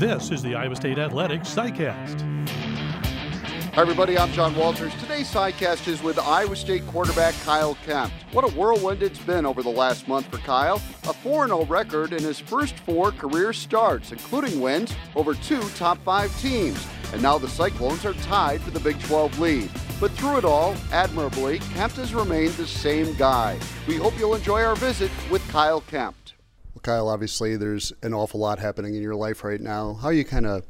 This is the Iowa State Athletics CyCast. Hi, everybody. I'm John Walters. Today's CyCast is with Iowa State quarterback Kyle Kempt. What a whirlwind it's been over the last month for Kyle. A 4 0 record in his first four career starts, including wins over two top five teams. And now the Cyclones are tied for the Big 12 lead. But through it all, admirably, Kempt has remained the same guy. We hope you'll enjoy our visit with Kyle Kempt. Well, Kyle, obviously, there's an awful lot happening in your life right now. How are you kind of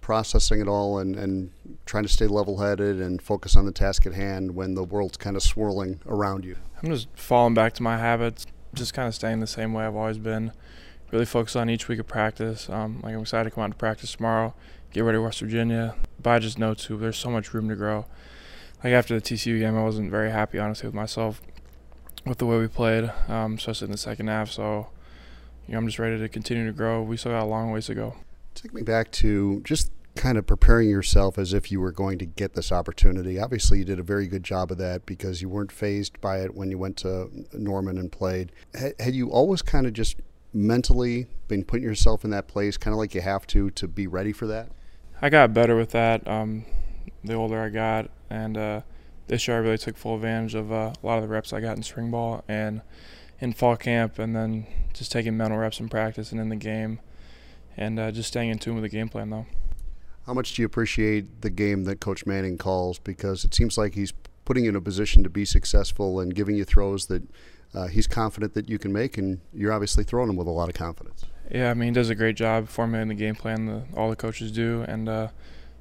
processing it all and, and trying to stay level headed and focus on the task at hand when the world's kind of swirling around you? I'm just falling back to my habits, just kind of staying the same way I've always been. Really focus on each week of practice. Um, like I'm excited to come out to practice tomorrow, get ready West Virginia. But I just know too, there's so much room to grow. Like after the TCU game, I wasn't very happy, honestly, with myself, with the way we played, um, especially in the second half. So, you know, I'm just ready to continue to grow. We still got a long ways to go. Take me back to just kind of preparing yourself as if you were going to get this opportunity. Obviously, you did a very good job of that because you weren't fazed by it when you went to Norman and played. Had you always kind of just mentally been putting yourself in that place, kind of like you have to, to be ready for that? I got better with that um, the older I got, and uh, this year I really took full advantage of uh, a lot of the reps I got in spring ball and in fall camp, and then just taking mental reps in practice and in the game, and uh, just staying in tune with the game plan though. How much do you appreciate the game that Coach Manning calls? Because it seems like he's putting you in a position to be successful and giving you throws that uh, he's confident that you can make, and you're obviously throwing them with a lot of confidence. Yeah, I mean, he does a great job formulating the game plan. The, all the coaches do, and uh,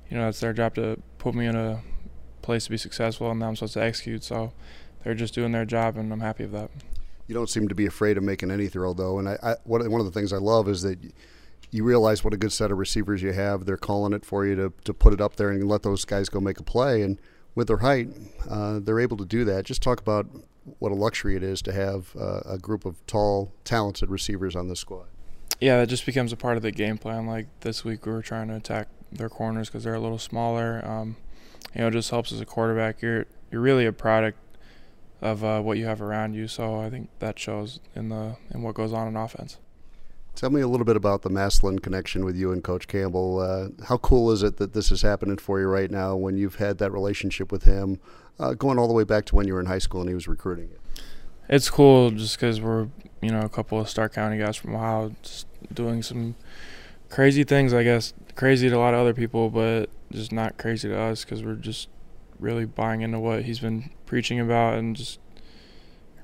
you know, it's their job to put me in a place to be successful, and now I'm supposed to execute. So they're just doing their job, and I'm happy with that. You don't seem to be afraid of making any throw, though, and I, I one of the things I love is that you realize what a good set of receivers you have. They're calling it for you to, to put it up there and let those guys go make a play. And with their height, uh, they're able to do that. Just talk about what a luxury it is to have uh, a group of tall, talented receivers on this squad. Yeah, that just becomes a part of the game plan. Like this week, we were trying to attack their corners because they're a little smaller. Um, you know, it just helps as a quarterback. You're you're really a product of uh, what you have around you. So I think that shows in the in what goes on in offense. Tell me a little bit about the Massillon connection with you and Coach Campbell. Uh, how cool is it that this is happening for you right now when you've had that relationship with him, uh, going all the way back to when you were in high school and he was recruiting you? It's cool just because we're, you know, a couple of Stark County guys from Ohio just doing some crazy things, I guess. Crazy to a lot of other people, but just not crazy to us because we're just really buying into what he's been preaching about and just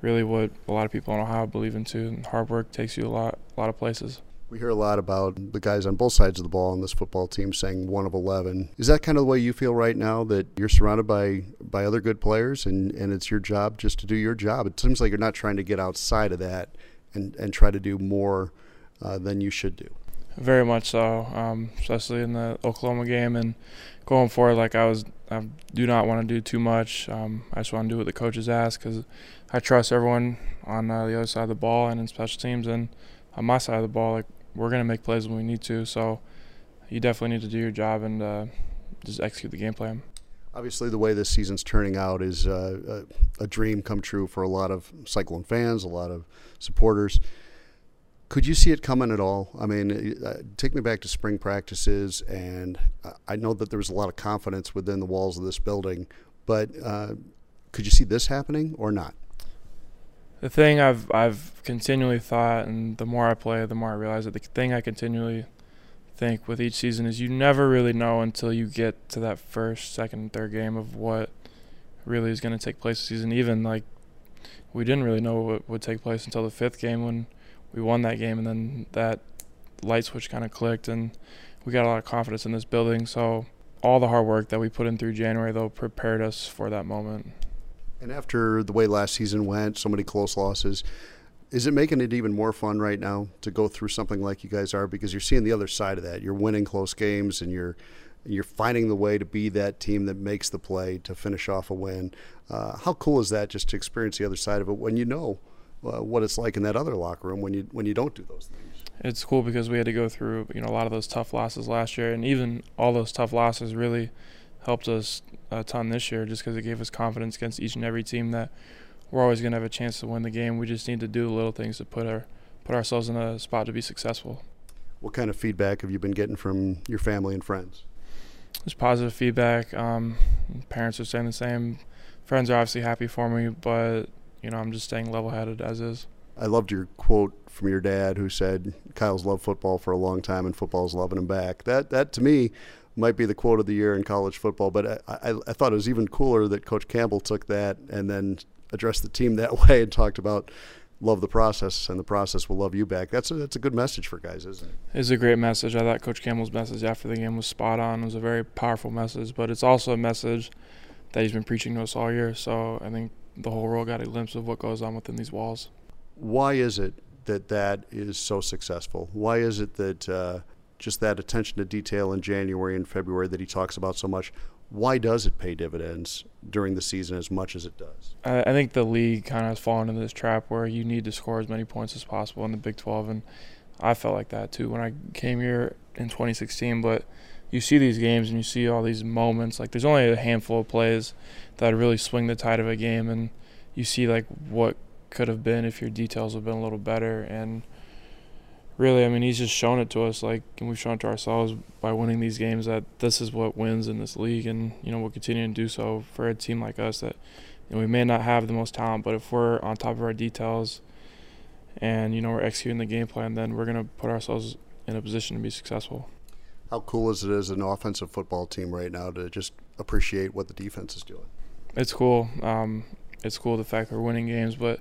really what a lot of people in Ohio believe in too. And hard work takes you a lot, a lot of places. We hear a lot about the guys on both sides of the ball on this football team saying one of eleven. Is that kind of the way you feel right now that you're surrounded by by other good players and and it's your job just to do your job? It seems like you're not trying to get outside of that and and try to do more uh, than you should do. Very much so, um, especially in the Oklahoma game and going forward. Like I was, I do not want to do too much. Um, I just want to do what the coaches ask because I trust everyone on uh, the other side of the ball and in special teams and on my side of the ball. Like we're gonna make plays when we need to. So you definitely need to do your job and uh, just execute the game plan. Obviously, the way this season's turning out is uh, a, a dream come true for a lot of Cyclone fans, a lot of supporters. Could you see it coming at all? I mean, uh, take me back to spring practices, and I know that there was a lot of confidence within the walls of this building, but uh, could you see this happening or not? The thing I've I've continually thought, and the more I play, the more I realize that the thing I continually think with each season is you never really know until you get to that first, second, third game of what really is going to take place this season. Even like we didn't really know what would take place until the fifth game when we won that game, and then that light switch kind of clicked, and we got a lot of confidence in this building. So all the hard work that we put in through January, though, prepared us for that moment. And after the way last season went, so many close losses, is it making it even more fun right now to go through something like you guys are because you're seeing the other side of that. You're winning close games and you're you're finding the way to be that team that makes the play to finish off a win. Uh, how cool is that just to experience the other side of it when you know uh, what it's like in that other locker room when you when you don't do those things. It's cool because we had to go through you know a lot of those tough losses last year, and even all those tough losses really helped us a ton this year, just because it gave us confidence against each and every team that we're always going to have a chance to win the game. We just need to do little things to put our put ourselves in a spot to be successful. What kind of feedback have you been getting from your family and friends? There's positive feedback. Um, parents are saying the same. Friends are obviously happy for me, but you know I'm just staying level-headed as is. I loved your quote from your dad, who said, "Kyle's loved football for a long time, and football's loving him back." That that to me might be the quote of the year in college football. But I, I, I thought it was even cooler that Coach Campbell took that and then addressed the team that way and talked about love the process and the process will love you back. That's a, that's a good message for guys, isn't it? It's a great message. I thought Coach Campbell's message after the game was spot on. It was a very powerful message, but it's also a message that he's been preaching to us all year. So I think the whole world got a glimpse of what goes on within these walls. Why is it that that is so successful? Why is it that uh, just that attention to detail in January and February that he talks about so much? Why does it pay dividends during the season as much as it does? I, I think the league kind of has fallen into this trap where you need to score as many points as possible in the Big 12, and I felt like that too when I came here in 2016. But you see these games and you see all these moments. Like there's only a handful of plays that really swing the tide of a game, and you see like what could have been if your details have been a little better. And really, I mean, he's just shown it to us, like, and we've shown it to ourselves by winning these games that this is what wins in this league, and you know we'll continue to do so for a team like us that know, we may not have the most talent, but if we're on top of our details and you know we're executing the game plan, then we're gonna put ourselves in a position to be successful. How cool is it as an offensive football team right now to just appreciate what the defense is doing? It's cool. Um, it's cool the fact that we're winning games, but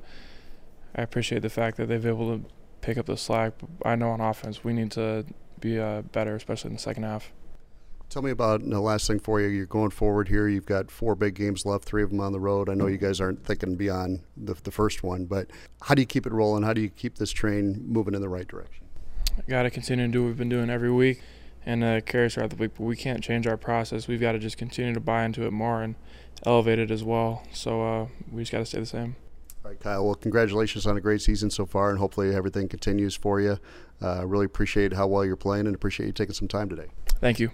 I appreciate the fact that they've been able to pick up the slack. I know on offense we need to be uh, better, especially in the second half. Tell me about the last thing for you. You're going forward here. You've got four big games left, three of them on the road. I know you guys aren't thinking beyond the, the first one, but how do you keep it rolling? How do you keep this train moving in the right direction? Got to continue to do what we've been doing every week and uh, carry us throughout the week, but we can't change our process. We've got to just continue to buy into it more and elevate it as well. So uh, we just got to stay the same. All right, Kyle. Well, congratulations on a great season so far, and hopefully everything continues for you. Uh, really appreciate how well you're playing and appreciate you taking some time today. Thank you.